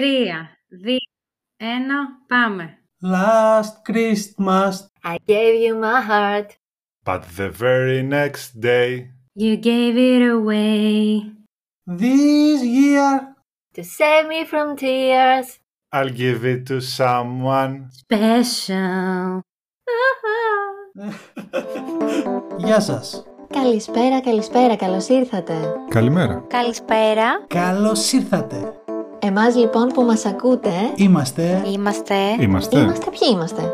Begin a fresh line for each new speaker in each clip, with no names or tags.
Τρία, δύο, ένα, πάμε.
Last Christmas,
I gave you my heart.
But the very next day,
You gave it away.
this year,
To save me from tears.
I'll give it to someone.
Special.
Γεια σας.
Καλησπέρα, καλησπέρα, καλώς ήρθατε.
Καλημέρα.
Καλησπέρα.
Καλώς ήρθατε.
Εμάς λοιπόν που μας ακούτε,
Είμαστε
Είμαστε
Είμαστε
είμαστε ποιοι είμαστε;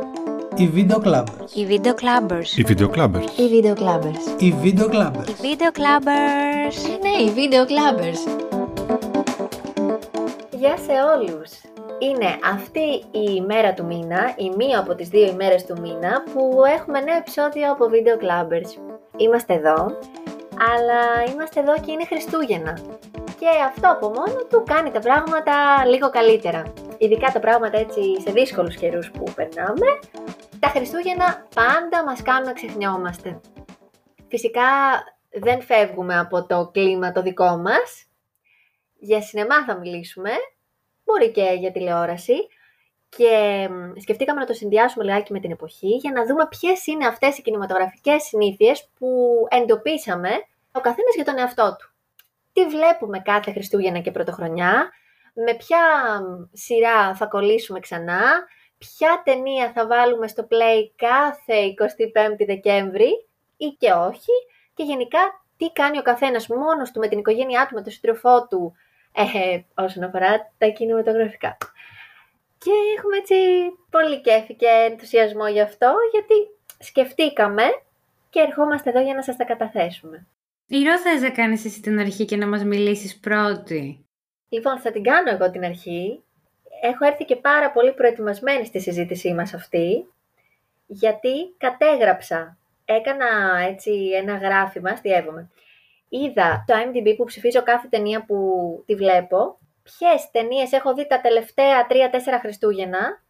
οι Video Clubbers.
οι Video Clubbers.
οι Video Clubbers.
Οι Video Clubbers.
Οι Video Clubbers.
Οι Video Clubbers.
Ναι, οι Video Clubbers. Γεια σε όλους. Είναι αυτή η ημέρα του μήνα, η μία από τις δύο ημέρες του μήνα, που έχουμε νέο επεισόδιο από Video Clubbers. Είμαστε εδώ, αλλά είμαστε εδώ και είναι Χριστούγεννα. Και αυτό από μόνο του κάνει τα πράγματα λίγο καλύτερα. Ειδικά τα πράγματα έτσι σε δύσκολους καιρούς που περνάμε, τα Χριστούγεννα πάντα μας κάνουν να ξεχνιόμαστε. Φυσικά δεν φεύγουμε από το κλίμα το δικό μας. Για σινεμά θα μιλήσουμε, μπορεί και για τηλεόραση. Και μ, σκεφτήκαμε να το συνδυάσουμε λιγάκι με την εποχή για να δούμε ποιες είναι αυτές οι κινηματογραφικές συνήθειες που εντοπίσαμε ο καθένας για τον εαυτό του. Τι βλέπουμε κάθε Χριστούγεννα και Πρωτοχρονιά, με ποια μ, σειρά θα κολλήσουμε ξανά, ποια ταινία θα βάλουμε στο play κάθε 25 Δεκέμβρη ή και όχι και γενικά τι κάνει ο καθένας μόνος του με την οικογένειά του, με τον σύντροφό του ε, όσον αφορά τα κινηματογραφικά. Και έχουμε έτσι πολύ κέφι και ενθουσιασμό γι' αυτό, γιατί σκεφτήκαμε και ερχόμαστε εδώ για να σας τα καταθέσουμε.
Ηρώ θες να κάνεις εσύ την αρχή και να μας μιλήσεις πρώτη.
Λοιπόν, θα την κάνω εγώ την αρχή. Έχω έρθει και πάρα πολύ προετοιμασμένη στη συζήτησή μας αυτή, γιατί κατέγραψα, έκανα έτσι ένα γράφημα, αστειεύομαι. Είδα το IMDb που ψηφίζω κάθε ταινία που τη βλέπω, ποιες ταινίες έχω δει τα τελευταία 3-4 Χριστούγεννα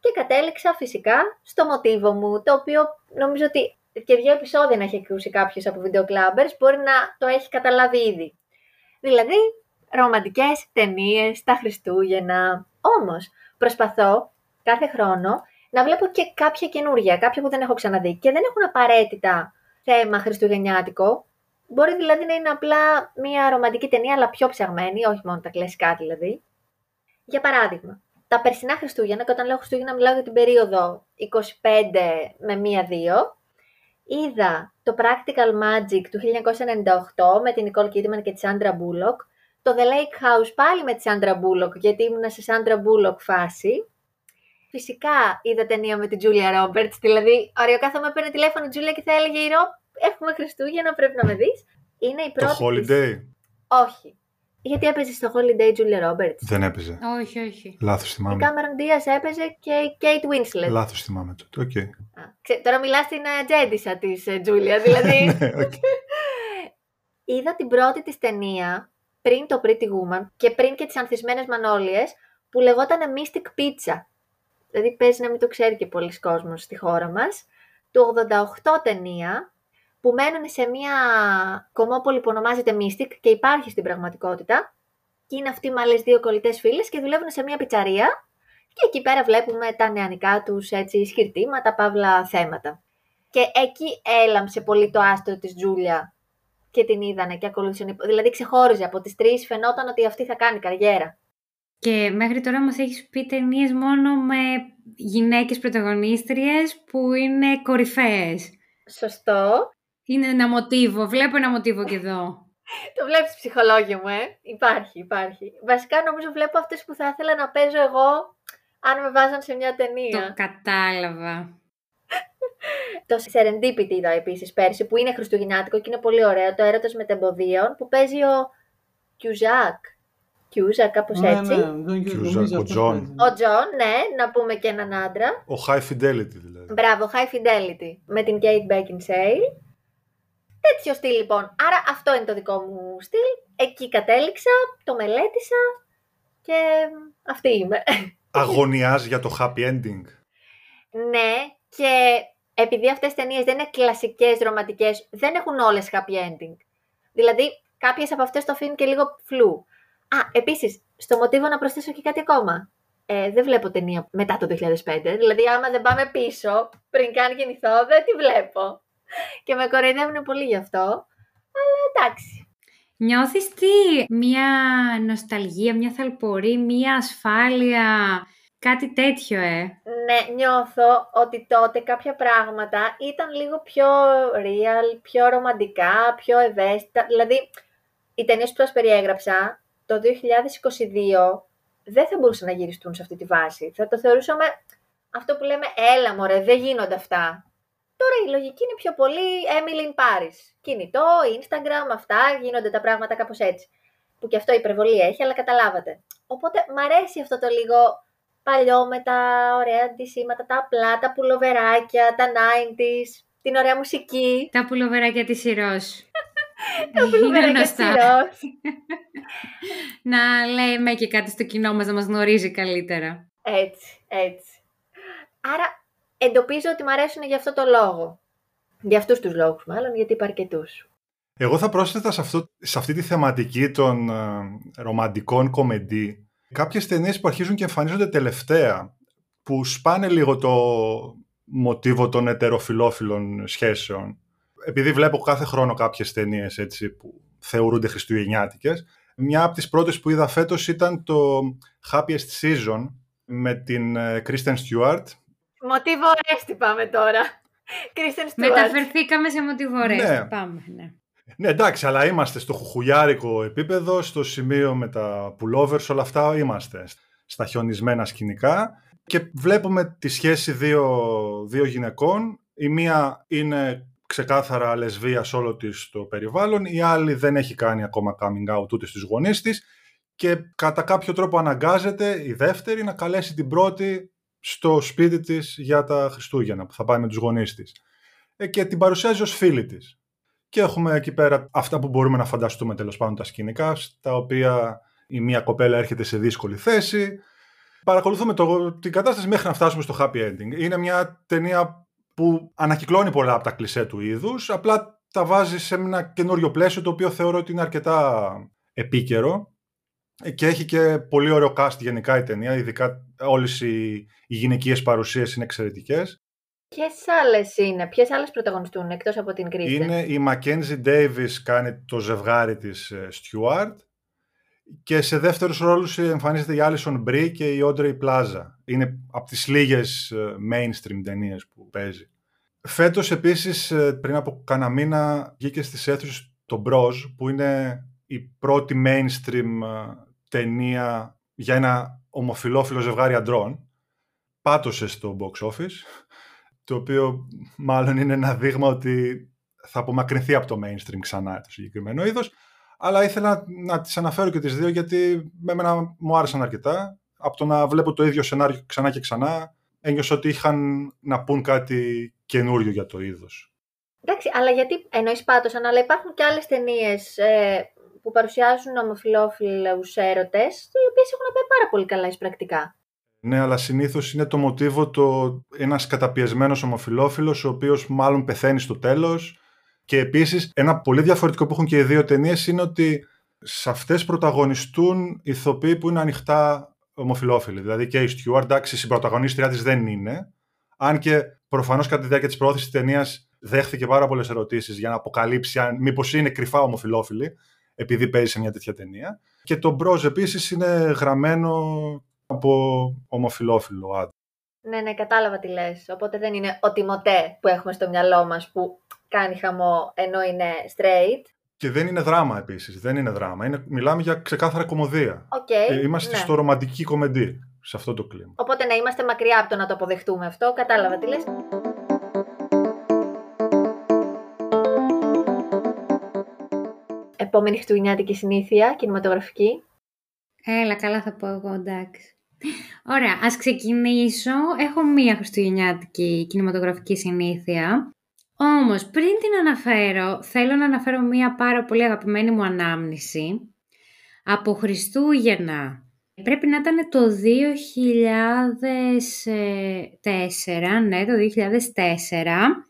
και κατέληξα φυσικά στο μοτίβο μου, το οποίο νομίζω ότι και δύο επεισόδια να έχει ακούσει κάποιος από Video Clubbers μπορεί να το έχει καταλάβει ήδη. Δηλαδή, ρομαντικές ταινίες τα Χριστούγεννα. Όμως, προσπαθώ κάθε χρόνο να βλέπω και κάποια καινούργια, κάποια που δεν έχω ξαναδεί και δεν έχουν απαραίτητα θέμα χριστουγεννιάτικο. Μπορεί δηλαδή να είναι απλά μια ρομαντική ταινία, αλλά πιο ψαγμένη, όχι μόνο τα κλασικά δηλαδή. Για παράδειγμα, τα περσινά Χριστούγεννα, και όταν λέω Χριστούγεννα μιλάω για την περίοδο 25 με 1-2, είδα το Practical Magic του 1998 με την Nicole Kidman και τη Sandra Bullock, το The Lake House πάλι με τη Sandra Bullock, γιατί ήμουνα σε Sandra Bullock φάση. Φυσικά είδα ταινία με την Julia Roberts, δηλαδή, ωραία, κάθε με παίρνει τηλέφωνο η Julia και θα έλεγε «Ηρώ, έχουμε Χριστούγεννα, πρέπει να με δεις». Είναι η
Το
πρώτη της-
Holiday
Όχι. Γιατί έπαιζε στο Holiday Julia Roberts;
Δεν έπαιζε.
Όχι, όχι.
Λάθος
Η
θυμάμαι.
Cameron Diaz έπαιζε και η Kate Winslet.
Λάθος θυμάμαι τότε. Οκ.
Α, ξέ- τώρα μιλάς στην ατζέντισσα της ε, Julia, δηλαδή.
Ναι, οκ.
Είδα την πρώτη της ταινία πριν το Pretty Woman και πριν και τις ανθισμένες μανόλιες που λεγόταν Mystic Pizza. Δηλαδή παίζει να μην το ξέρει και πολλοί κόσμος στη χώρα μας. Του 88 ταινία που μένουν σε μια κομμόπολη που ονομάζεται Mystic και υπάρχει στην πραγματικότητα και είναι αυτοί με άλλες δύο κολλητές φίλες και δουλεύουν σε μια πιτσαρία και εκεί πέρα βλέπουμε τα νεανικά τους έτσι σκυρτήματα, παύλα θέματα. Και εκεί έλαμψε πολύ το άστρο της Τζούλια και την είδανε και ακολούθησαν. Δηλαδή ξεχώριζε από τις τρεις, φαινόταν ότι αυτή θα κάνει καριέρα.
Και μέχρι τώρα μας έχεις πει ταινίες μόνο με γυναίκες πρωταγωνίστριες που είναι κορυφαίες.
Σωστό.
Είναι ένα μοτίβο, βλέπω ένα μοτίβο και εδώ.
Το βλέπεις ψυχολόγιο μου, ε. Υπάρχει, υπάρχει. Βασικά νομίζω βλέπω αυτές που θα ήθελα να παίζω εγώ αν με βάζαν σε μια ταινία.
Το κατάλαβα.
Το Serendipity είδα επίσης πέρσι, που είναι χριστουγεννιάτικο και είναι πολύ ωραίο. Το έρωτας μετ' εμποδίων που παίζει ο Κιούζακ. Κιούζακ, κάπως
Ναι,
έτσι.
ναι, δεν
Κιουζάκ,
νομίζω
ο
αυτό
Τζον.
παίζει.
Ο Τζον, ναι, να πούμε και έναν άντρα.
Ο High Fidelity δηλαδή.
Μπράβο, High Fidelity με την Kate Beckinsale. Τέτοιο στυλ λοιπόν. Άρα αυτό είναι το δικό μου στυλ. Εκεί κατέληξα, το μελέτησα και αυτή είμαι.
Αγωνιάς για το happy ending.
ναι, και επειδή αυτές οι ταινίες δεν είναι κλασικές ρομαντικές, δεν έχουν όλες happy ending. Δηλαδή, κάποιες από αυτές το αφήνουν και λίγο φλου. Α, επίσης, στο μοτίβο να προσθέσω και κάτι ακόμα. Ε, δεν βλέπω ταινία μετά το 2005. Δηλαδή, άμα δεν πάμε πίσω, πριν καν γεννηθώ, δεν τη βλέπω. Και με κοροϊδεύουν πολύ γι' αυτό. Αλλά εντάξει.
Νιώθεις τι, μια νοσταλγία, μια θαλπορή, μια ασφάλεια, κάτι τέτοιο, ε;
Ναι, νιώθω ότι τότε κάποια πράγματα ήταν λίγο πιο real, πιο ρομαντικά, πιο ευαίσθητα. Δηλαδή, οι ταινίες που σας περιέγραψα το 2022 δεν θα μπορούσαν να γυριστούν σε αυτή τη βάση. Θα το θεωρούσαμε αυτό που λέμε έλα μωρέ, δεν γίνονται αυτά. Τώρα η λογική είναι πιο πολύ Emily in Paris. Κινητό, Instagram, αυτά, γίνονται τα πράγματα κάπως έτσι. Που και αυτό υπερβολή έχει, αλλά καταλάβατε. Οπότε μ' αρέσει αυτό το λίγο παλιό με τα ωραία αντισήματα, τα απλά, τα πουλοβεράκια, τα 90s, την ωραία μουσική.
Τα πουλοβεράκια της Ιρός.
τα πουλοβεράκια της Ιρός.
να λέμε και κάτι στο κοινό μας να μας γνωρίζει καλύτερα.
Έτσι, έτσι. Άρα εντοπίζω ότι μου αρέσουν για αυτό το λόγο. Για αυτούς τους λόγους μάλλον, γιατί είπα αρκετούς.
Εγώ θα πρόσθετα σε, αυτό, σε αυτή τη θεματική των ε, ρομαντικών κομεντί κάποιες ταινίες που αρχίζουν και εμφανίζονται τελευταία, που σπάνε λίγο το μοτίβο των ετεροφιλόφιλων σχέσεων. Επειδή βλέπω κάθε χρόνο κάποιες ταινίες έτσι που θεωρούνται χριστουγεννιάτικες, μια από τις πρώτες που είδα φέτος ήταν το Happiest Season με την ε, Kristen Stewart.
Μοτίβο Ορέστη πάμε τώρα. Kristen Stewart.
Μεταφερθήκαμε σε μοτίβο Ορέστη.
Ναι.
Πάμε, ναι.
Ναι, εντάξει, αλλά είμαστε στο χουχουλιάρικο επίπεδο, στο σημείο με τα pullovers, όλα αυτά είμαστε στα χιονισμένα σκηνικά και βλέπουμε τη σχέση δύο, δύο γυναικών. Η μία είναι ξεκάθαρα λεσβία σε όλο της το περιβάλλον, η άλλη δεν έχει κάνει ακόμα coming out ούτε στις γονείς της και κατά κάποιο τρόπο αναγκάζεται η δεύτερη να καλέσει την πρώτη στο σπίτι της για τα Χριστούγεννα που θα πάει με τους γονείς της. Ε, και την παρουσιάζει ως φίλη της. Και έχουμε εκεί πέρα αυτά που μπορούμε να φανταστούμε τέλος πάντων τα σκηνικά, στα οποία η μία κοπέλα έρχεται σε δύσκολη θέση. Παρακολουθούμε το, την κατάσταση μέχρι να φτάσουμε στο happy ending. Είναι μια ταινία που ανακυκλώνει πολλά από τα κλισέ του είδους, απλά τα βάζει σε ένα καινούριο πλαίσιο το οποίο θεωρώ ότι είναι αρκετά επίκαιρο και έχει και πολύ ωραίο cast γενικά η ταινία, ειδικά όλες οι, οι γυναικείες παρουσίες είναι εξαιρετικές.
Ποιες άλλες είναι, ποιες άλλες πρωταγωνιστούν εκτός από την Κρίστη.
Είναι η Mackenzie Davis κάνει το ζευγάρι της ε, Stewart και σε δεύτερους ρόλους εμφανίζεται η Alison Brie και η Audrey Plaza. Είναι από τις λίγες ε, mainstream ταινίες που παίζει. Φέτος επίσης ε, πριν από κάνα μήνα βγήκε στις αίθουσες το Bros που είναι η πρώτη mainstream ταινία για ένα ομοφιλόφιλο ζευγάρι αντρών. Πάτωσε στο box office το οποίο μάλλον είναι ένα δείγμα ότι θα απομακρυνθεί από το mainstream ξανά το συγκεκριμένο είδος. Αλλά ήθελα να τις αναφέρω και τις δύο γιατί με εμένα μου άρεσαν αρκετά. Από το να βλέπω το ίδιο σενάριο ξανά και ξανά, ένιωσα ότι είχαν να πούν κάτι καινούριο για το είδος.
Εντάξει, αλλά γιατί εννοείς πάτωσαν, αλλά υπάρχουν και άλλες ταινίες ε, που παρουσιάζουν ομοφιλόφιλους έρωτες, οι οποίες έχουν πάει πάρα πολύ καλά εις πρακτικά.
Ναι, αλλά συνήθως είναι το μοτίβο το ένας καταπιεσμένος ομοφυλόφιλος, ο οποίος μάλλον πεθαίνει στο τέλος. Και επίσης, ένα πολύ διαφορετικό που έχουν και οι δύο ταινίες είναι ότι σε αυτές πρωταγωνιστούν ηθοποιοί που είναι ανοιχτά ομοφυλόφιλοι. Δηλαδή και η Stuart, εντάξει, η συμπροταγωνίστριά της δεν είναι. Αν και προφανώς κατά τη διάρκεια της πρόθεση της ταινίας δέχθηκε πάρα πολλές ερωτήσεις για να αποκαλύψει αν μήπως είναι κρυφά ομοφυλόφιλοι, επειδή παίζει σε μια τέτοια ταινία. Και το Μπροζ επίσης είναι γραμμένο από ομοφιλόφιλο άντρα.
Ναι, ναι, κατάλαβα τι λες. Οπότε δεν είναι ο Τιμωτέ που έχουμε στο μυαλό μας που κάνει χαμό ενώ είναι straight.
Και δεν είναι δράμα επίσης. Δεν είναι δράμα. Είναι, μιλάμε για ξεκάθαρα κομμωδία.
Okay,
είμαστε
ναι.
στο ρομαντική κομμεντή, σε αυτό το κλίμα.
Οπότε να είμαστε μακριά από το να το αποδεχτούμε αυτό. Κατάλαβα τι λες. Επόμενη χριστουγεννιάτικη συνήθεια, κινηματογραφική.
Έλα, καλά θα πω εγώ, εντάξει. Ωραία, ας ξεκινήσω. Έχω μία χριστουγεννιάτικη κινηματογραφική συνήθεια. Όμως, πριν την αναφέρω, θέλω να αναφέρω μία πάρα πολύ αγαπημένη μου ανάμνηση. Από Χριστούγεννα. Πρέπει να ήταν το 2004, ναι, το 2004.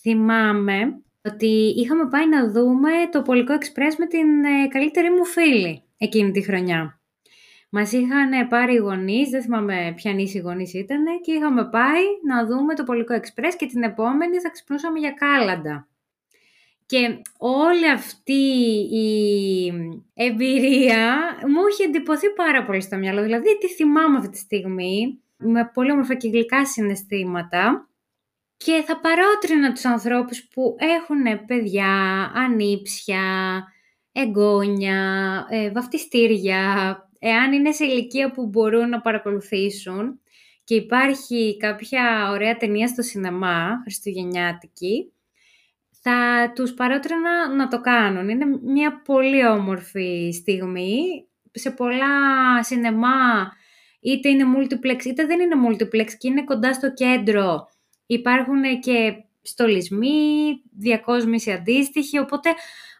Θυμάμαι ότι είχαμε πάει να δούμε το Πολικό Εξπρές με την ε, καλύτερη μου φίλη. εκείνη τη χρονιά. Μας είχαν πάρει οι γονείς, δεν θυμάμαι ποια οι γονείς ήταν, και είχαμε πάει να δούμε το Πολικό Εξπρές και την επόμενη θα ξυπνούσαμε για κάλαντα. Και όλη αυτή η εμπειρία μου είχε εντυπωθεί πάρα πολύ στο μυαλό. Δηλαδή, τι θυμάμαι αυτή τη στιγμή, με πολύ όμορφα και γλυκά συναισθήματα. Και θα παρότρινα τους ανθρώπους που έχουν παιδιά, ανήψια, εγγόνια, ε, βαφτιστήρια, εάν είναι σε ηλικία που μπορούν να παρακολουθήσουν και υπάρχει κάποια ωραία ταινία στο σινεμά, χριστουγεννιάτικη, θα τους παρότρινα να το κάνουν. Είναι μια πολύ όμορφη στιγμή. Σε πολλά σινεμά, είτε είναι multiplex, είτε δεν είναι multiplex και είναι κοντά στο κέντρο. Υπάρχουν και στολισμοί, διακόσμηση αντίστοιχη, οπότε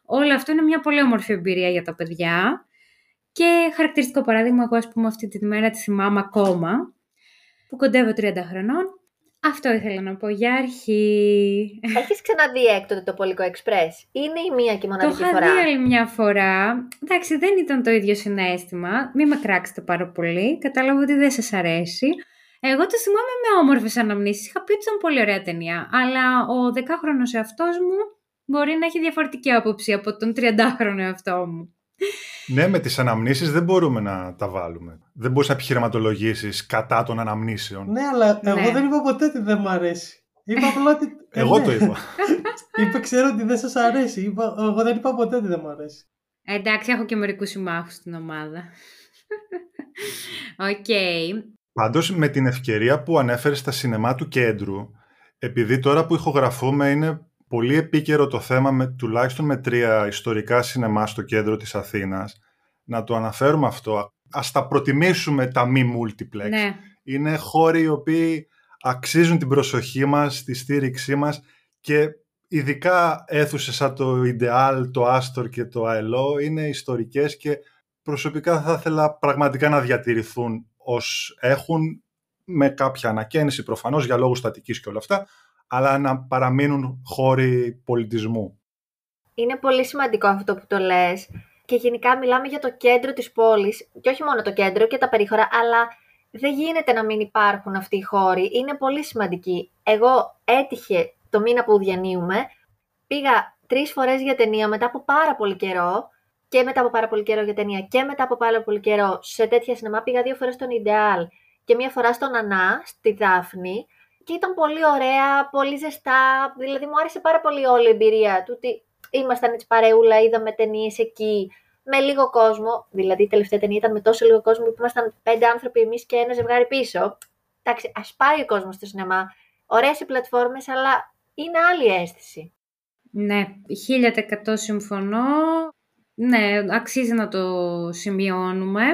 όλο αυτό είναι μια πολύ όμορφη εμπειρία για τα παιδιά. Και χαρακτηριστικό παράδειγμα, εγώ ας πούμε αυτή τη μέρα τη θυμάμαι ακόμα, που κοντεύω 30 χρονών. Αυτό ήθελα να πω για αρχή.
Έχεις ξαναδεί έκτοτε το Πολικό Εξπρές. Είναι η μία και μοναδική
φορά.
Το
είχα δει άλλη μια φορά. Εντάξει, δεν ήταν το ίδιο συνέστημα. Μην με κράξετε πάρα πολύ. Κατάλαβα ότι δεν σας αρέσει. Εγώ το θυμάμαι με όμορφες αναμνήσεις. Είχα πει ότι ήταν πολύ ωραία ταινία. Αλλά ο δεκάχρονος εαυτός μου μπορεί να έχει διαφορετική άποψη από τον 30χρονο εαυτό μου.
Ναι, με τις αναμνήσεις δεν μπορούμε να τα βάλουμε. Δεν μπορείς να επιχειρηματολογήσεις κατά των αναμνήσεων.
Ναι, αλλά εγώ
Ναι.
δεν είπα ποτέ ότι δεν μου αρέσει. Είπα απλά ότι... Ε,
Εγώ
ναι.
το είπα.
Είπα, ξέρω ότι δεν σας αρέσει. Είπα, εγώ δεν είπα ποτέ ότι δεν μου αρέσει.
Ε, Εντάξει, έχω και μερικούς συμμάχους στην ομάδα. Οκ.
Πάντως με την ευκαιρία που ανέφερε στα σινεμά του κέντρου, επειδή τώρα που ηχογραφούμε είναι πολύ επίκαιρο το θέμα με, τουλάχιστον με τρία ιστορικά σινεμά στο κέντρο της Αθήνας, να το αναφέρουμε αυτό. Ας τα προτιμήσουμε τα μη multiplex.
Ναι.
Είναι χώροι οι οποίοι αξίζουν την προσοχή μας, τη στήριξή μας και ειδικά αίθουσες σαν το Ideal, το Astor και το ALO είναι ιστορικές και προσωπικά θα ήθελα πραγματικά να διατηρηθούν ως έχουν με κάποια ανακαίνιση προφανώς για λόγους στατικής και όλα αυτά αλλά να παραμείνουν χώροι πολιτισμού.
Είναι πολύ σημαντικό αυτό που το λες και γενικά μιλάμε για το κέντρο της πόλης και όχι μόνο το κέντρο και τα περίχωρα, αλλά δεν γίνεται να μην υπάρχουν αυτοί οι χώροι. Είναι πολύ σημαντικοί. Εγώ έτυχε το μήνα που διανύουμε, πήγα τρεις φορές για ταινία μετά από πάρα πολύ καιρό και μετά από πάρα πολύ καιρό για ταινία και μετά από πάρα πολύ καιρό σε τέτοια σινεμά. Πήγα δύο φορές στον Ιντεάλ και μία φορά στον Ανά, στη Δάφνη και ήταν πολύ ωραία, πολύ ζεστά. Δηλαδή μου άρεσε πάρα πολύ όλη η εμπειρία του ότι ήμασταν έτσι παρεούλα, είδαμε ταινίες εκεί με λίγο κόσμο. Δηλαδή η τελευταία ταινία ήταν με τόσο λίγο κόσμο που ήμασταν πέντε άνθρωποι εμείς και ένα ζευγάρι πίσω. Εντάξει, ας πάει ο κόσμος στο σινεμά. Ωραίες οι πλατφόρμες, αλλά είναι άλλη αίσθηση.
Ναι, 1000% συμφωνώ. Ναι, αξίζει να το σημειώνουμε.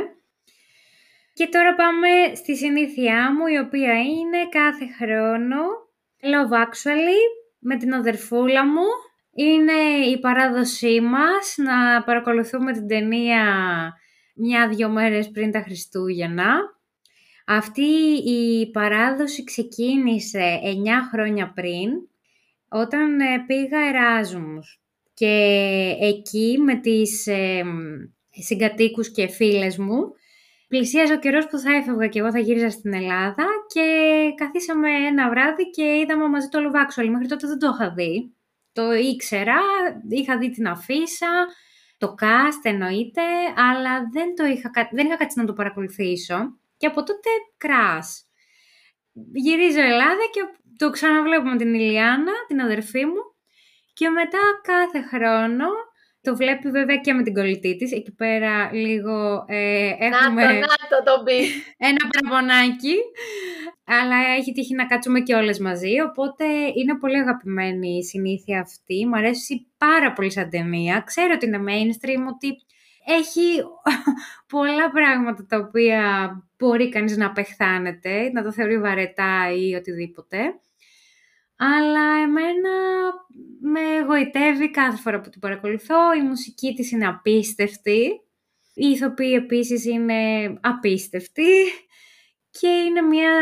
Και τώρα πάμε στη συνήθειά μου, η οποία είναι κάθε χρόνο Love Actually με την αδερφούλα μου. Είναι η παράδοσή μας να παρακολουθούμε την ταινία μια-δυο μέρες πριν τα Χριστούγεννα. Αυτή η παράδοση ξεκίνησε 9 χρόνια πριν, όταν ε, πήγα Εράσμους. Και εκεί με τις ε, συγκατοίκους και φίλες μου, πλησίαζε ο καιρός που θα έφευγα και εγώ θα γύριζα στην Ελλάδα και καθίσαμε ένα βράδυ και είδαμε μαζί το Love Actually. Μέχρι τότε δεν το είχα δει. Το ήξερα, είχα δει την αφίσα, το cast εννοείται, αλλά δεν, το είχα, κα- δεν είχα κάτσει να το παρακολουθήσω. Και από τότε κράς. Γυρίζω Ελλάδα και το ξαναβλέπουμε την Ηλιάνα, την αδερφή μου, και μετά κάθε χρόνο το βλέπει βέβαια και με την κολλητή της. Εκεί πέρα λίγο ε, έχουμε
Να το, να το τον πει.
ένα παραπονάκι. Αλλά έχει τύχει να κάτσουμε και όλες μαζί, οπότε είναι πολύ αγαπημένη η συνήθεια αυτή. Μ' αρέσει πάρα πολύ σαν ταινία. Ξέρω ότι είναι mainstream, ότι έχει πολλά πράγματα τα οποία μπορεί κανείς να απεχθάνεται, να το θεωρεί βαρετά ή οτιδήποτε. Αλλά εμένα με εγωιτεύει κάθε φορά που την παρακολουθώ. Η μουσική της είναι απίστευτη. Οι ηθοποιοί επίσης είναι απίστευτοι. Και είναι μια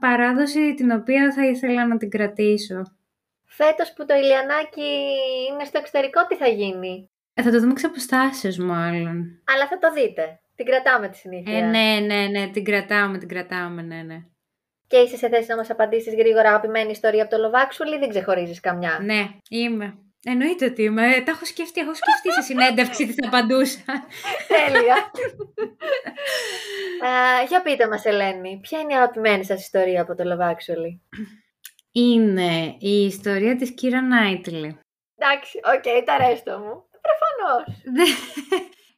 παράδοση την οποία θα ήθελα να την κρατήσω.
Φέτος που το Ηλιανάκι είναι στο εξωτερικό, τι θα γίνει;
Ε, θα το δούμε εξ αποστάσεως μάλλον.
Αλλά θα το δείτε. Την κρατάμε τη συνήθεια.
Ε, ναι, ναι, ναι, την κρατάμε, την κρατάμε, ναι, ναι.
Και είσαι σε θέση να μας απαντήσεις γρήγορα αγαπημένη ιστορία από το Love Actually ή δεν ξεχωρίζεις καμιά.
Ναι, είμαι. Εννοείται ότι είμαι. Ε, Τα έχω σκεφτεί, έχω σκεφτεί σε συνέντευξη τι θα απαντούσα.
Τέλεια. Α, για πείτε μας, Ελένη, ποια είναι η αγαπημένη σας ιστορία από το Love Actually;
Είναι η ιστορία της Κύρα Νάιτλι.
Εντάξει, οκ, τα ρέστα μου. Προφανώς.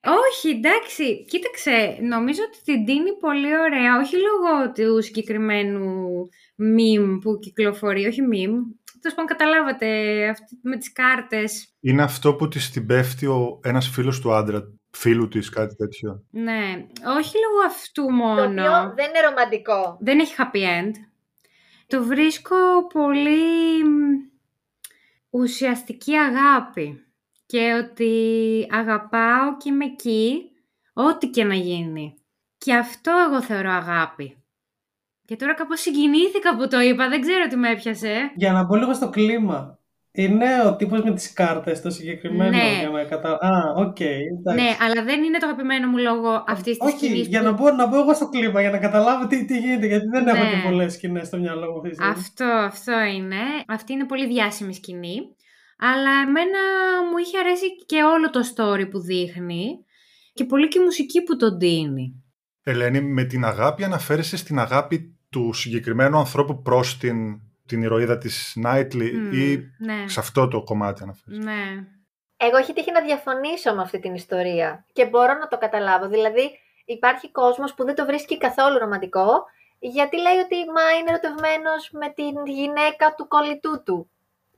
Όχι, εντάξει. Κοίταξε, νομίζω ότι την τίνει πολύ ωραία. Όχι λόγω του συγκεκριμένου meme που κυκλοφορεί. Όχι meme. Τέλος πάντων, καταλάβατε αυτή, με τις κάρτες.
Είναι αυτό που της την πέφτει ο, ένας φίλος του άντρα, φίλου της, κάτι τέτοιο.
Ναι, όχι λόγω αυτού
Το
μόνο.
οποίο δεν είναι ρομαντικό.
Δεν έχει happy end. Το βρίσκω πολύ μ, ουσιαστική αγάπη. Και ότι αγαπάω και είμαι εκεί, ό,τι και να γίνει. Και αυτό εγώ θεωρώ αγάπη. Και τώρα κάπως συγκινήθηκα που το είπα, δεν ξέρω τι με έπιασε.
Για να μπω λίγο στο κλίμα. Είναι ο τύπος με τις κάρτες το συγκεκριμένο
Ναι.
για να κατα... Α, οκ. εντάξει.
Ναι, αλλά δεν είναι το αγαπημένο μου λόγω αυτής της
Όχι,
σκηνής
για
που-
να μπω, να μπω εγώ στο κλίμα, για να καταλάβω τι, τι γίνεται, γιατί δεν έχω
Ναι.
και πολλές σκηνές στο μυαλό μου αυτή τη στιγμή.
Αυτό, αυτό είναι. Αυτή είναι πολύ διάσημη σκηνή. Αλλά εμένα μου είχε αρέσει και όλο το story που δείχνει και πολύ και η μουσική που τον δίνει.
Ελένη, με την αγάπη αναφέρεσαι στην αγάπη του συγκεκριμένου ανθρώπου προς την, την ηρωίδα της Νάιτλι
Μμμ,
ή
ναι,
σε αυτό το κομμάτι αναφέρεσαι;
ναι.
Εγώ έχει τύχει να διαφωνήσω με αυτή την ιστορία και μπορώ να το καταλάβω. Δηλαδή, υπάρχει κόσμος που δεν το βρίσκει καθόλου ρομαντικό, γιατί λέει ότι μα είναι ερωτευμένος με την γυναίκα του κολλητού του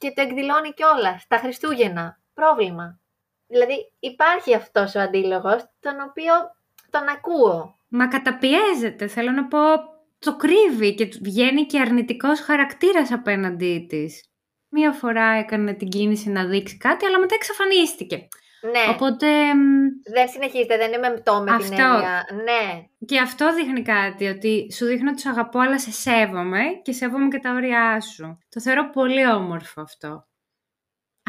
και το εκδηλώνει κιόλας τα Χριστούγεννα. Πρόβλημα. Δηλαδή, υπάρχει αυτός ο αντίλογος, τον οποίο τον ακούω.
Μα καταπιέζεται, θέλω να πω, το κρύβει και του βγαίνει και αρνητικός χαρακτήρας απέναντί της. Μία φορά έκανε την κίνηση να δείξει κάτι, αλλά μετά εξαφανίστηκε.
Ναι,
Οπότε μ,
δεν συνεχίζεται, δεν είμαι μεπτό με την
Αυτό.
έννοια. Ναι,
Και αυτό δείχνει κάτι, ότι σου δείχνω ότι σε αγαπώ, αλλά σε σέβομαι και σέβομαι και τα όρια σου. Το θεωρώ πολύ όμορφο αυτό.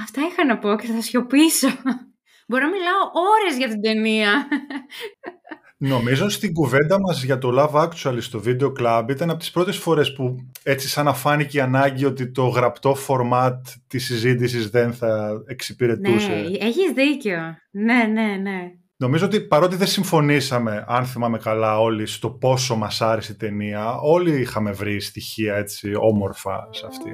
Αυτά είχα να πω και θα σιωπήσω. Μπορώ να μιλάω ώρες για την ταινία.
Νομίζω στην κουβέντα μας για το Love Actually στο Video Club ήταν από τις πρώτες φορές που έτσι σαν να φάνηκε η ανάγκη ότι το γραπτό format της συζήτησης δεν θα εξυπηρετούσε.
ναι, έχεις δίκιο. Ναι, ναι, ναι.
Νομίζω ότι παρότι δεν συμφωνήσαμε, αν θυμάμαι καλά όλοι, στο πόσο μας άρεσε η ταινία, όλοι είχαμε βρει στοιχεία έτσι όμορφα σε αυτή.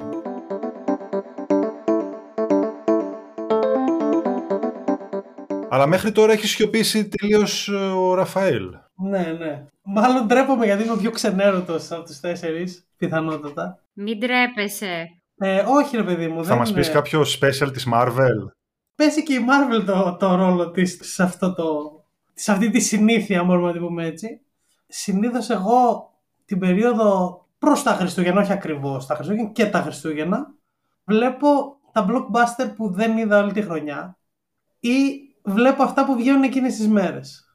Αλλά μέχρι τώρα έχει σιωπήσει τελείως ε, ο Ραφαήλ.
Ναι, ναι. Μάλλον τρέπομαι γιατί είμαι ο πιο ξενέρωτος από τους τέσσερις, πιθανότατα.
Μην τρέπεσαι.
Ε, όχι ρε παιδί μου,
Θα
δεν
μας πεις
είναι.
κάποιο special της Marvel;
Παίζει και η Marvel το, το ρόλο της σε, αυτό το, σε αυτή τη συνήθεια, μπορούμε να την πούμε έτσι. Συνήθως εγώ την περίοδο προς τα Χριστούγεννα, όχι ακριβώς τα Χριστούγεννα και τα Χριστούγεννα, βλέπω τα blockbuster που δεν είδα όλη τη χρονιά ή βλέπω αυτά που βγαίνουν εκείνες τις μέρες.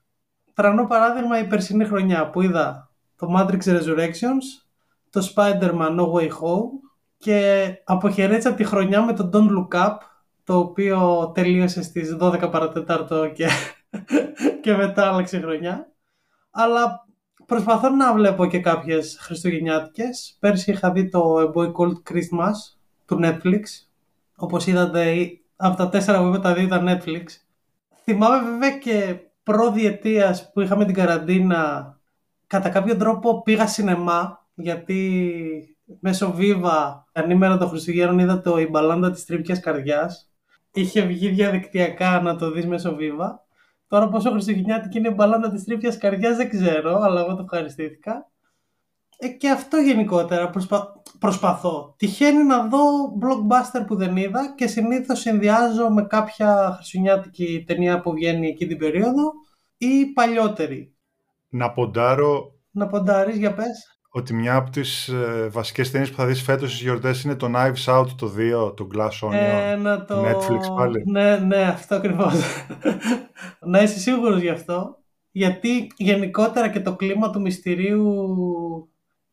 Τρανό παράδειγμα η περσινή χρονιά που είδα το Matrix Resurrections, το Spider-Man No Way Home και αποχαιρέτησα τη χρονιά με το Don't Look Up το οποίο τελείωσε στις 12 παρατετάρτο και, και μετά άλλαξε χρονιά. Αλλά προσπαθώ να βλέπω και κάποιες χριστουγεννιάτικες. Πέρσι είχα δει το A Boy Called Christmas του Netflix. Όπως είδατε, από τα τέσσερα που είπα τα δύο ήταν Netflix. Θυμάμαι βέβαια και προδιετίας που είχαμε την καραντίνα κατά κάποιο τρόπο πήγα σινεμά γιατί μέσω Viva ανήμερα των Χριστουγέννων είδα το «Η μπαλάντα της τρίπιας καρδιάς». Είχε βγει διαδικτυακά να το δεις μέσω Viva. Τώρα πόσο χριστουγεννιάτικη είναι η μπαλάντα της τρίπιας καρδιάς δεν ξέρω, αλλά εγώ το ευχαριστήθηκα. Ε, και αυτό γενικότερα προσπα... προσπαθώ. Τυχαίνει να δω blockbuster που δεν είδα και συνήθως συνδυάζω με κάποια χριστουγεννιάτικη ταινία που βγαίνει εκεί την περίοδο ή παλιότερη.
Να ποντάρω
Να ποντάρεις, για πες.
ότι μια από τις ε, βασικές ταινίες που θα δεις φέτος στις γιορτές είναι το Knives Out το 2, το Glass Onion.
Ε, να το...
Netflix πάλι.
Ναι, ναι, αυτό ακριβώς. να είσαι σίγουρος γι' αυτό. Γιατί γενικότερα και το κλίμα του μυστηρίου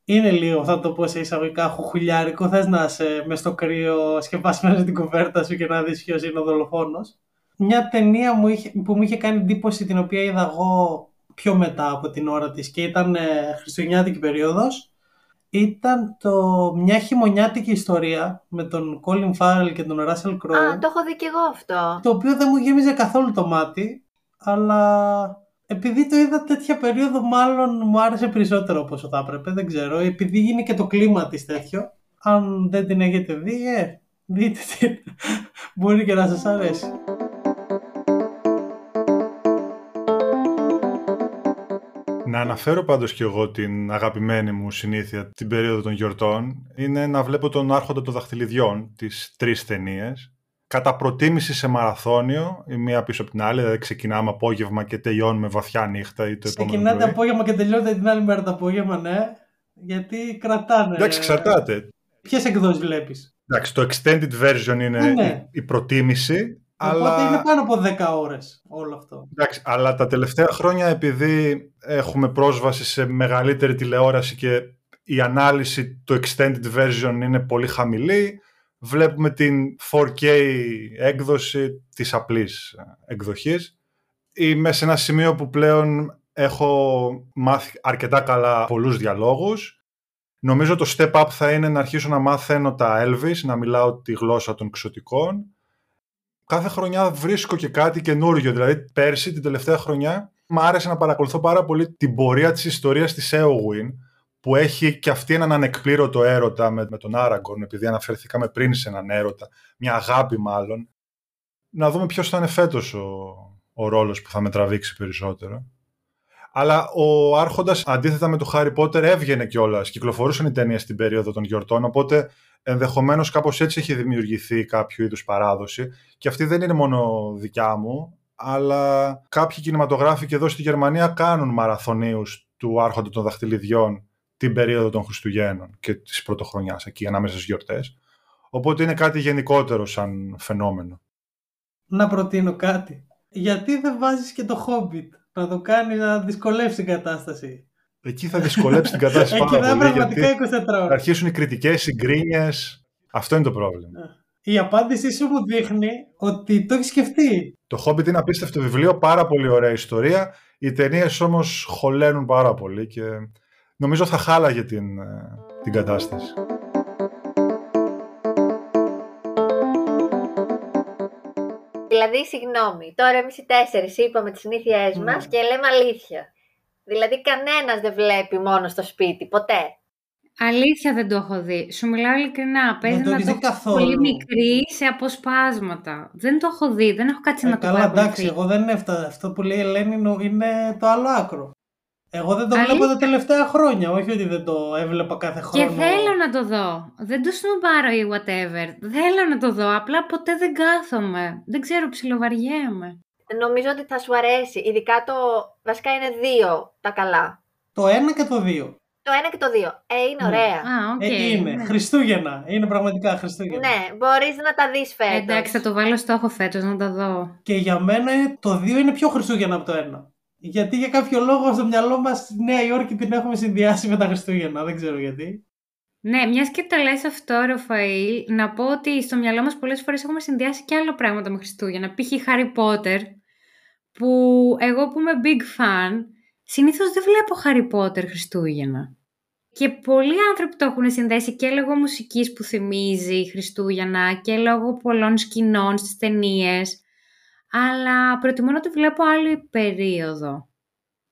είναι λίγο, θα το πω σε εισαγωγικά, χουχουλιάρικο. Θες να είσαι μες στο κρύο σκεπασμένος στην κουβέρτα σου και να δεις ποιος είναι ο δολοφόνος. μια ταινία μου είχε, που μου είχε κάνει εντύπωση την οποία είδα εγώ πιο μετά από την ώρα της και ήταν ε, χριστουγεννιάτικη περίοδος ήταν το μια χειμωνιάτικη ιστορία με τον Colin Farrell και τον Russell Crowe
Α, το έχω δει και εγώ αυτό.
το οποίο δεν μου γέμιζε καθόλου το μάτι αλλά επειδή το είδα τέτοια περίοδο μάλλον μου άρεσε περισσότερο από όσο θα έπρεπε, δεν ξέρω, επειδή είναι και το κλίμα της τέτοιο αν δεν την έχετε δει, ε, δείτε την, μπορεί και να σας αρέσει.
Να αναφέρω πάντως και εγώ την αγαπημένη μου συνήθεια την περίοδο των γιορτών είναι να βλέπω τον Άρχοντα των Δαχτυλιδιών, τις τρεις ταινίες. Κατά προτίμηση σε μαραθώνιο, η μία πίσω από την άλλη, δηλαδή ξεκινάμε απόγευμα και τελειώνουμε βαθιά νύχτα ή το επόμενο
Ξεκινάτε
πρωί.
απόγευμα και τελειώνετε την άλλη μέρα το απόγευμα, ναι. Γιατί κρατάνε.
Εντάξει, εξαρτάται.
Ποιες εκδόσεις βλέπεις;
Εντάξει, το extended version είναι
Ναι, ναι.
η, η προτίμηση,
Οπότε
αλλά...
είναι πάνω από 10 ώρες όλο αυτό.
Εντάξει, αλλά τα τελευταία χρόνια επειδή έχουμε πρόσβαση σε μεγαλύτερη τηλεόραση και η ανάλυση του extended version είναι πολύ χαμηλή, βλέπουμε την 4K έκδοση της απλής εκδοχής. Είμαι σε ένα σημείο που πλέον έχω μάθει αρκετά καλά πολλούς διαλόγους. Νομίζω το step up θα είναι να αρχίσω να μάθαινω τα Elvis, να μιλάω τη γλώσσα των ξωτικών κάθε χρονιά βρίσκω και κάτι καινούριο. Δηλαδή, πέρσι, την τελευταία χρονιά, μου άρεσε να παρακολουθώ πάρα πολύ την πορεία της ιστορίας της Eowyn, που έχει και αυτή έναν ανεκπλήρωτο έρωτα με, με τον Άραγκορν, επειδή αναφερθήκαμε πριν σε έναν έρωτα, μια αγάπη μάλλον. Να δούμε ποιος θα είναι φέτος ο, ο ρόλος που θα με τραβήξει περισσότερο. Αλλά ο Άρχοντας, αντίθετα με το Χάρι Πότερ, έβγαινε κιόλας. Κυκλοφορούσαν οι ταινίες στην περίοδο των γιορτών, οπότε ενδεχομένως κάπως έτσι έχει δημιουργηθεί κάποιο είδους παράδοση και αυτή δεν είναι μόνο δικιά μου, αλλά κάποιοι κινηματογράφοι και εδώ στη Γερμανία κάνουν μαραθωνίους του Άρχοντα των Δαχτυλιδιών την περίοδο των Χριστουγέννων και της Πρωτοχρονιάς, εκεί ανάμεσα στις γιορτές. Οπότε είναι κάτι γενικότερο σαν φαινόμενο.
Να προτείνω κάτι. Γιατί δεν βάζεις και το Hobbit; Να το κάνει να δυσκολεύσει την κατάσταση.
Εκεί θα δυσκολέψει την κατάσταση
Εκεί
πάρα
θα είναι
πολύ,
πραγματικά
γιατί
24
θα
ώρες.
αρχίσουν οι κριτικές, οι γκρίνιες. Αυτό είναι το πρόβλημα.
Η απάντησή σου μου δείχνει ότι το έχεις σκεφτεί.
Το Hobbit είναι απίστευτο βιβλίο, πάρα πολύ ωραία ιστορία. Οι ταινίες όμως χωλένουν πάρα πολύ και νομίζω θα χάλαγε την, ε, την κατάσταση.
Δηλαδή, συγγνώμη, τώρα εμείς οι τέσσερις είπαμε τις συνήθειές
Ναι.
μας και λέμε αλήθεια. Δηλαδή, κανένας δεν βλέπει μόνο στο σπίτι, ποτέ.
Αλήθεια δεν το έχω δει. Σου μιλάω ειλικρινά. Παίζει
το
να
έχεις
το
δει
έχω
καθόλου.
πολύ μικρή σε αποσπάσματα. Δεν το έχω δει. Δεν έχω κάτσει
Ε,
να το
καλά,
παρακολουθήσω.
εντάξει, εγώ δεν είναι αυτό. Αυτό που λέει η Ελένη νο- είναι το άλλο άκρο. Εγώ δεν το
Αλήθεια;
βλέπω τα τελευταία χρόνια. Όχι ότι δεν το έβλεπα κάθε
Και
χρόνο.
θέλω να το δω. Δεν το σνομπάρω ή whatever. Θέλω να το δω. Απλά ποτέ δεν κάθομαι. Δεν ξέρω, ψιλοβαριέμαι.
Νομίζω ότι θα σου αρέσει. Ειδικά το. Βασικά είναι δύο τα καλά.
Το ένα και το δύο.
Το ένα και το δύο. Ε, είναι
Ναι.
ωραία.
Α, οκ.
Ε, είναι.
ναι.
Χριστούγεννα. Είναι πραγματικά Χριστούγεννα.
Ναι, μπορείς να τα δεις φέτος.
Εντάξει, θα το βάλω στόχο φέτος να τα δω.
Και για μένα είναι- το δύο είναι πιο Χριστούγεννα από το ένα. Γιατί για κάποιο λόγο στο μυαλό μας τη Νέα Υόρκη την έχουμε συνδυάσει με τα Χριστούγεννα. Δεν ξέρω γιατί.
Ναι, μιας και το λες αυτό, Ραφαήλ, να πω ότι στο μυαλό μας πολλές φορές έχουμε συνδυάσει και άλλα πράγματα με Χριστούγεννα. Π.χ. Harry Potter, που εγώ που είμαι big fan, συνήθως δεν βλέπω Harry Potter Χριστούγεννα. Και πολλοί άνθρωποι το έχουν συνδέσει και λόγω μουσικής που θυμίζει Χριστούγεννα και λόγω πολλών σκηνών στις ταινίες. Αλλά προτιμώ να το βλέπω άλλη περίοδο.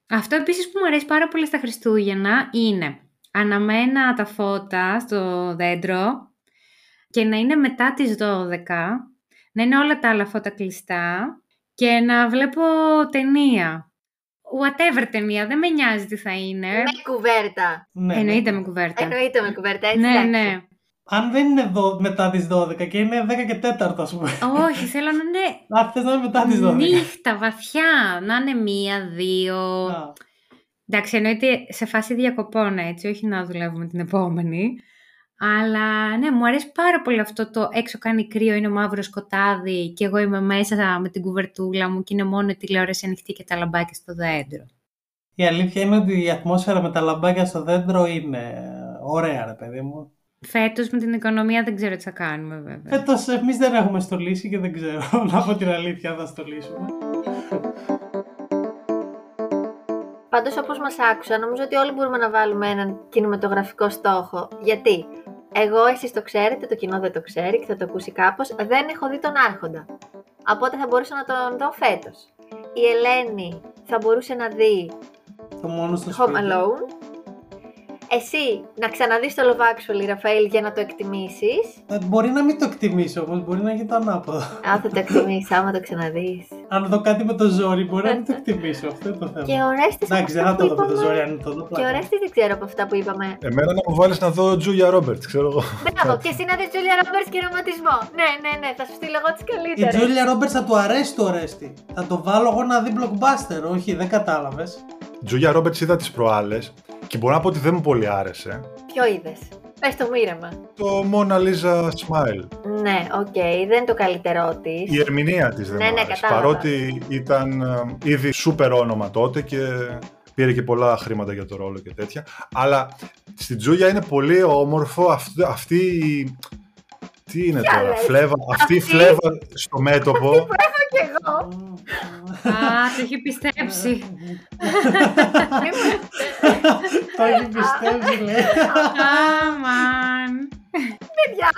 Αυτό επίσης που μου αρέσει πάρα πολύ στα Χριστούγεννα είναι αναμένα τα φώτα στο δέντρο και να είναι μετά τις 12, να είναι όλα τα άλλα φώτα κλειστά και να βλέπω ταινία. Whatever ταινία, δεν με νοιάζει τι θα είναι.
Με κουβέρτα.
Ναι,
Εννοείται
ναι.
με κουβέρτα.
Εννοείται με κουβέρτα, έτσι.
Ναι,
εντάξει.
ναι.
Αν δεν είναι δο- μετά τις 12 και είναι 10 και 4, ας πούμε.
Όχι, θέλω να είναι
Αν θες να είναι μετά τις 12.
νύχτα, βαθιά. Να είναι μία, δύο.
Α,
Εντάξει, εννοείται σε φάση διακοπών έτσι, όχι να δουλεύουμε την επόμενη. Αλλά ναι, μου αρέσει πάρα πολύ αυτό το έξω κάνει κρύο, είναι μαύρο σκοτάδι και εγώ είμαι μέσα με την κουβερτούλα μου και είναι μόνο η τηλεόραση ανοιχτή και τα λαμπάκια στο δέντρο.
Η αλήθεια είναι ότι η ατμόσφαιρα με τα λαμπάκια στο δέντρο είναι ωραία, ρε παιδί μου.
Φέτος με την οικονομία δεν ξέρω τι θα κάνουμε βέβαια.
Φέτος εμείς δεν έχουμε στολίσει και δεν ξέρω να πω την αλήθεια αν θα στολίσουμε.
Πάντως όπως μας άκουσα, νομίζω ότι όλοι μπορούμε να βάλουμε έναν κινηματογραφικό στόχο. Γιατί; Εγώ, εσείς το ξέρετε, το κοινό δεν το ξέρει και θα το ακούσει κάπως, δεν έχω δει τον Άρχοντα. Οπότε θα μπορούσα να τον δω φέτος. Η Ελένη θα μπορούσε να δει
Το μόνο στο
Home
σπίτι.
Alone. Εσύ να ξαναδείς το Love Actually, Ραφαήλ, για να το εκτιμήσεις.
Ε, μπορεί να μην το εκτιμήσω όμως, μπορεί να γίνει το ανάποδο.
Α, θα το εκτιμήσεις άμα το ξαναδείς.
Αν δω κάτι με το ζόρι, μπορεί να μην το εκτιμήσω. Αυτό είναι το θέμα.
Και ο Ρέστης
Εντάξει, δεν
από
θα
αυτά
το
που
δω με το
είπαμε-
ζόρι, αν το δω.
Και ο
πλάκα.
Ρέστης δεν ξέρω από αυτά που είπαμε.
Εμένα να μου βάλεις να δω Τζούλια Ρόμπερτ, ξέρω εγώ.
Μπράβο, και εσύ να δεις Julia Roberts και ρωματισμό. Ναι, ναι, ναι, θα σου στείλω εγώ τις
Η
καλύτερες.
Τζούλια Ρόμπερτ θα του αρέσει το Ορέστη. Θα το βάλω εγώ να δει blockbuster. Όχι, δεν κατάλαβες.
Τζούλια Ρόμπερτ είδα τις προάλλες και μπορώ να πω ότι δεν μου πολύ άρεσε.
Ποιο είδες; Πες το μοίραμα.
Το Mona Lisa Smile.
Ναι, οκ, δεν είναι το καλύτερό της.
Η ερμηνεία της δεν
Ναι,
μου
ναι,
άρεσε.
κατάλαβα.
Παρότι ήταν ε, ήδη σούπερ όνομα τότε και πήρε και πολλά χρήματα για το ρόλο και τέτοια. Αλλά στην Τζούλια είναι πολύ όμορφο αυτή, αυτή η- Τι είναι
Ποια
τώρα,
λες;
φλέβα, αυτή η
Αυτή;
φλέβα στο μέτωπο.
Έχω κι εγώ.
Α, το έχει πιστέψει.
Το έχει πιστέψει, λέει.
Αμάν.
Παιδιά,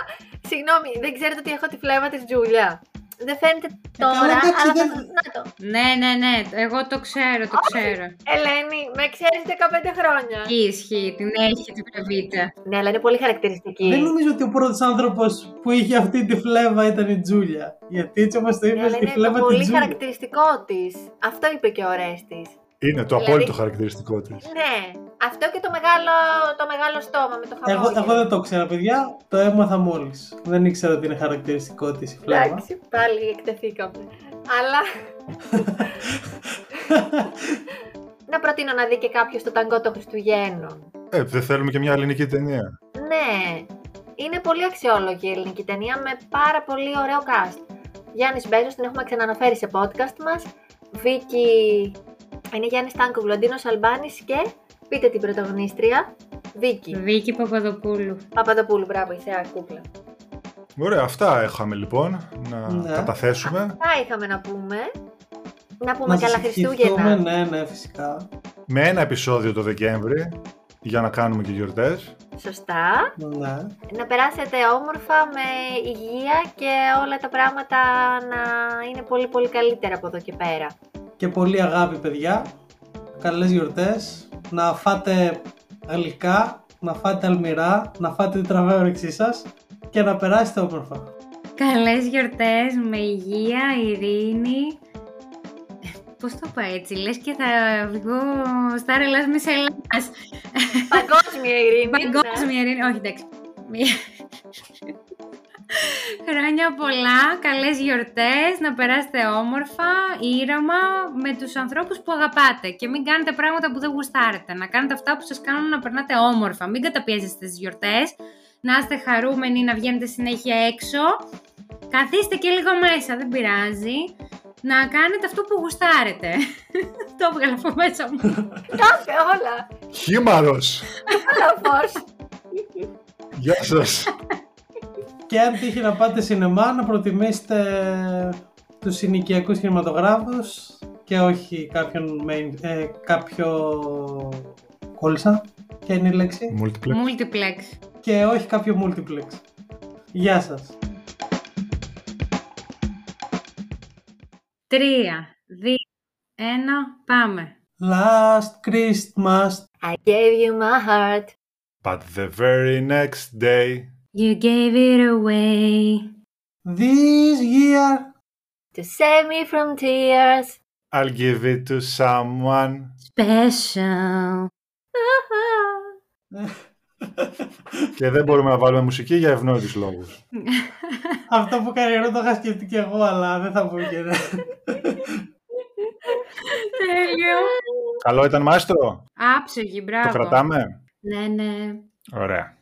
συγγνώμη, δεν ξέρετε ότι έχω τη φλέβα της Τζούλια. Δεν φαίνεται τώρα,
καλά, εντάξει,
αλλά θα...
δεν-
Να το.
Ναι, ναι, ναι, εγώ το ξέρω, το
Όχι.
ξέρω.
Ελένη, με ξέρεις 15 χρόνια.
Ισχύει, την έχει την πρεβίτα.
Ναι, αλλά είναι πολύ χαρακτηριστική.
Δεν νομίζω ότι ο πρώτος άνθρωπος που είχε αυτή τη φλέβα ήταν η Τζούλια. Γιατί έτσι όπως το
Ναι,
είπες,
αλλά
τη
είναι
φλέβα
το
τη
πολύ
Τζούλια.
χαρακτηριστικό της. Αυτό είπε και ο Ρέστης.
Είναι το
Δηλαδή-
απόλυτο χαρακτηριστικό της.
Ναι, αυτό και το μεγάλο, το μεγάλο στόμα με το
Εγώ,
χαμόγελο.
εγώ δεν το ξέρω, παιδιά. Το έμαθα μόλις. Δεν ήξερα ότι είναι χαρακτηριστικό της η φλέβα.
Εντάξει, πάλι εκτεθήκαμε. Αλλά να προτείνω να δει και κάποιος το ταγκό των Χριστουγέννων.
Ε, δεν θέλουμε και μια ελληνική ταινία.
Ναι, είναι πολύ αξιόλογη η ελληνική ταινία με πάρα πολύ ωραίο cast. Γιάννης Μπέζος, την έχουμε ξαναναφέρει σε podcast μας. Βίκυ, είναι Γιάννη Στάνκο, Βλοντίνος Αλμπάνης και πείτε την πρωταγωνίστρια. Βίκυ.
Βίκη Παπαδοπούλου.
Παπαδοπούλου, μπράβο, είσαι κούκλα.
Ωραία, αυτά είχαμε λοιπόν να
Ναι.
καταθέσουμε.
Αυτά είχαμε να πούμε. Να πούμε
Να σας
καλά
ευχηθούμε,
Χριστούγεννα.
Ναι, ναι, φυσικά.
Με ένα επεισόδιο το Δεκέμβρη για να κάνουμε και γιορτές.
Σωστά.
Ναι.
Να περάσετε όμορφα με υγεία και όλα τα πράγματα να είναι πολύ πολύ καλύτερα από εδώ και πέρα.
Και πολύ αγάπη, παιδιά. Καλές γιορτές. Να φάτε γλυκά, να φάτε αλμυρά, να φάτε τι τραβάει η όρεξή σας και να περάσετε όμορφα.
Καλές γιορτές με υγεία, ειρήνη. Πώς το πω έτσι, λες και θα βγω στα ρελάς μες Ελλάς.
Παγκόσμια ειρήνη. ναι.
Παγκόσμια ειρήνη, όχι εντάξει. Μία- Χρόνια πολλά, καλές γιορτές, να περάσετε όμορφα, ήρωμα, με τους ανθρώπους που αγαπάτε και μην κάνετε πράγματα που δεν γουστάρετε. Να κάνετε αυτά που σας κάνουν να περνάτε όμορφα. Μην καταπιέζεστε στις γιορτές, να είστε χαρούμενοι, να βγαίνετε συνέχεια έξω. Καθίστε και λίγο μέσα, δεν πειράζει. Να κάνετε αυτό που γουστάρετε. Το έβγαλα από μέσα μου.
Κάθε όλα.
Χήμαρος!
Λαφός.
Γεια σας!
Και αν τύχει να πάτε σινεμά, να προτιμήσετε τους συνοικιακούς κινηματογράφους και όχι κάποιον main, ε, κάποιο... Κόλλησα. Ποια είναι η λέξη;
Multiplex.
Multiplex.
Και όχι κάποιο multiplex. Γεια σας.
Τρία, δύο, ένα, πάμε.
Last Christmas
I gave you my heart.
But the very next day
You gave it away.
this year
To save me from tears.
I'll give it to someone
Special.
και δεν μπορούμε να βάλουμε μουσική για ευνόητους λόγους.
Αυτό που κάνει το είχα σκεφτεί και εγώ, αλλά δεν θα πω και ναι.
Τέλειο.
Καλό ήταν μάστρο,
Άψογη, μπράβο.
το κρατάμε.
Ναι, ναι.
Ωραία.